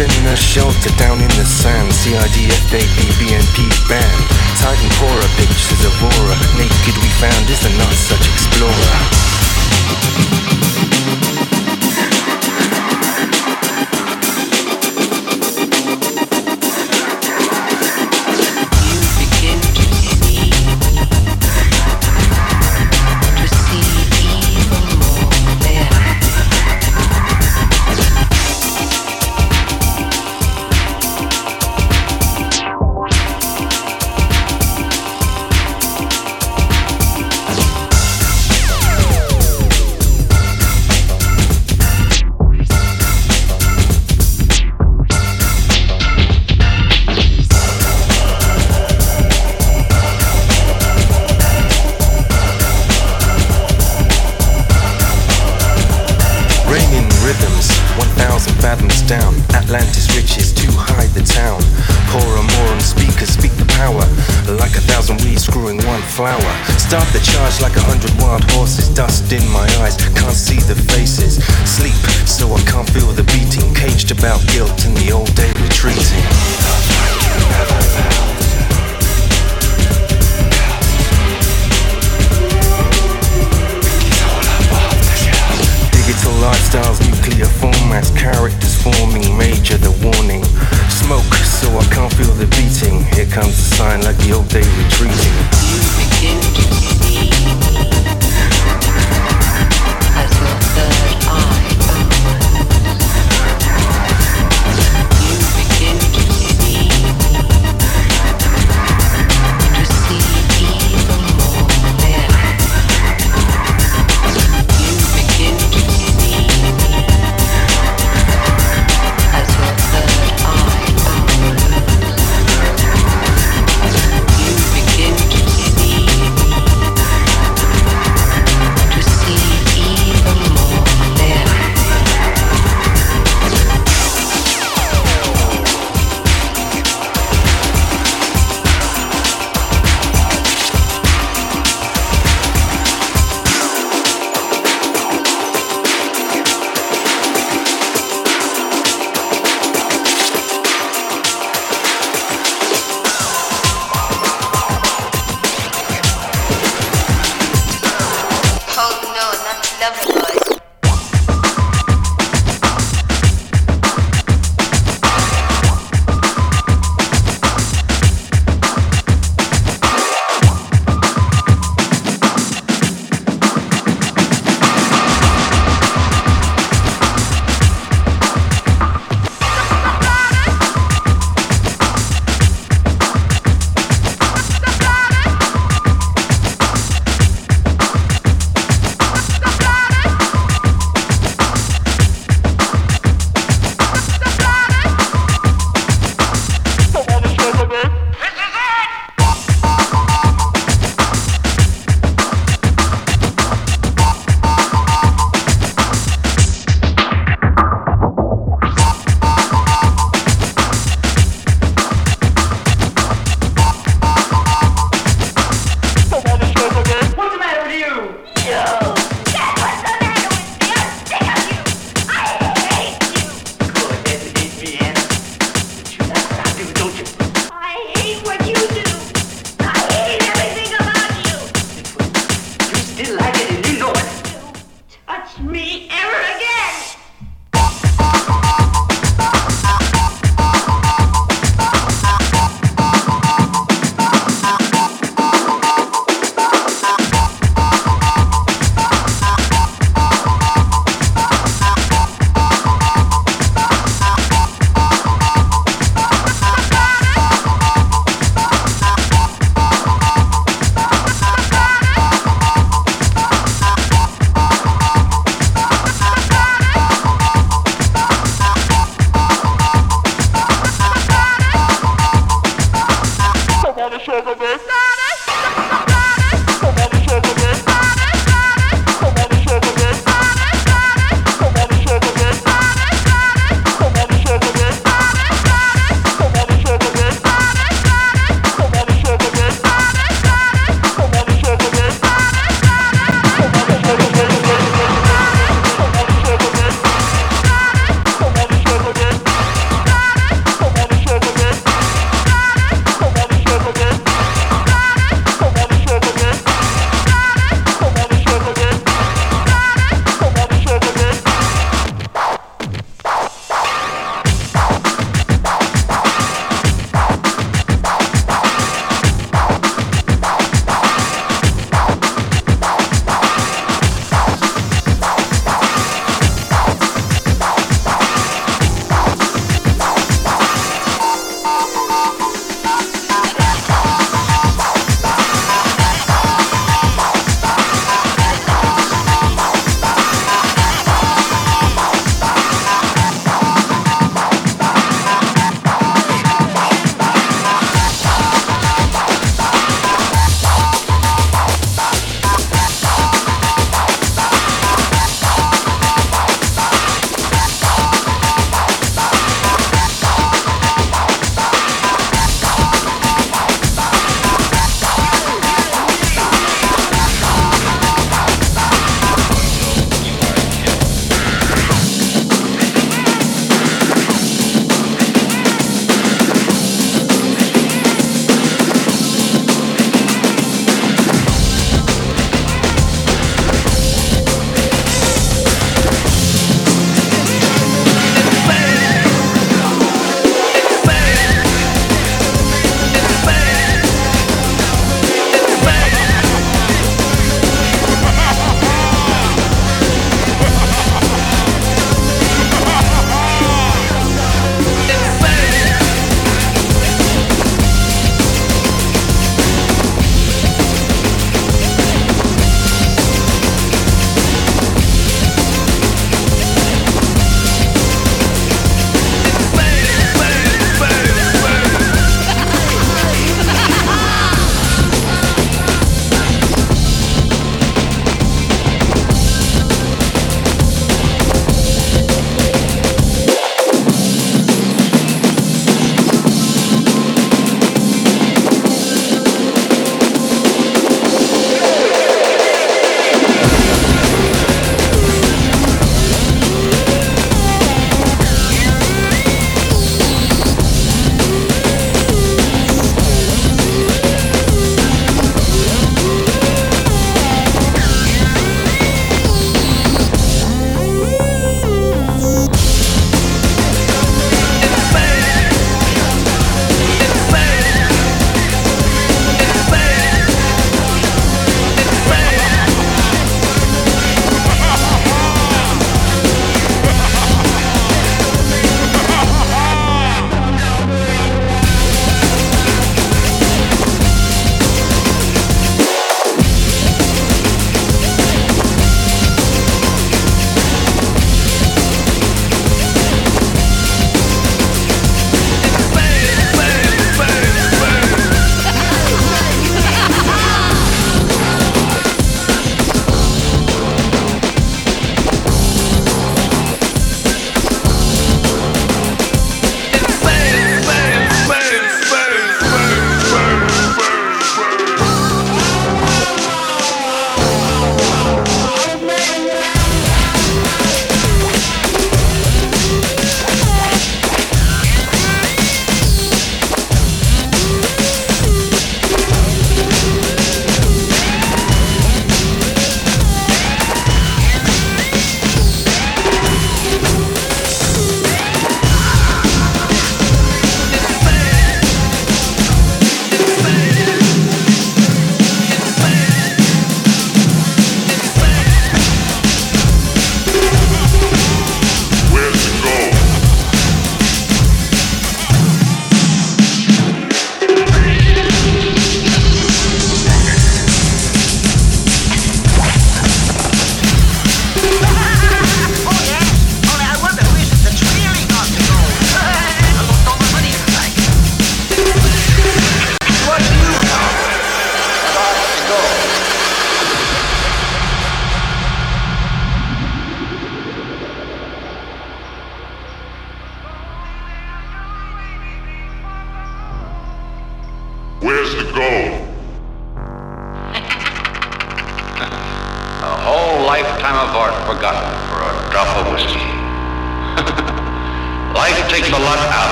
in the shelter down in the sand. CIDF, baby, BNP band. Titan Cora pictures of aura. Naked we found is a not such explorer.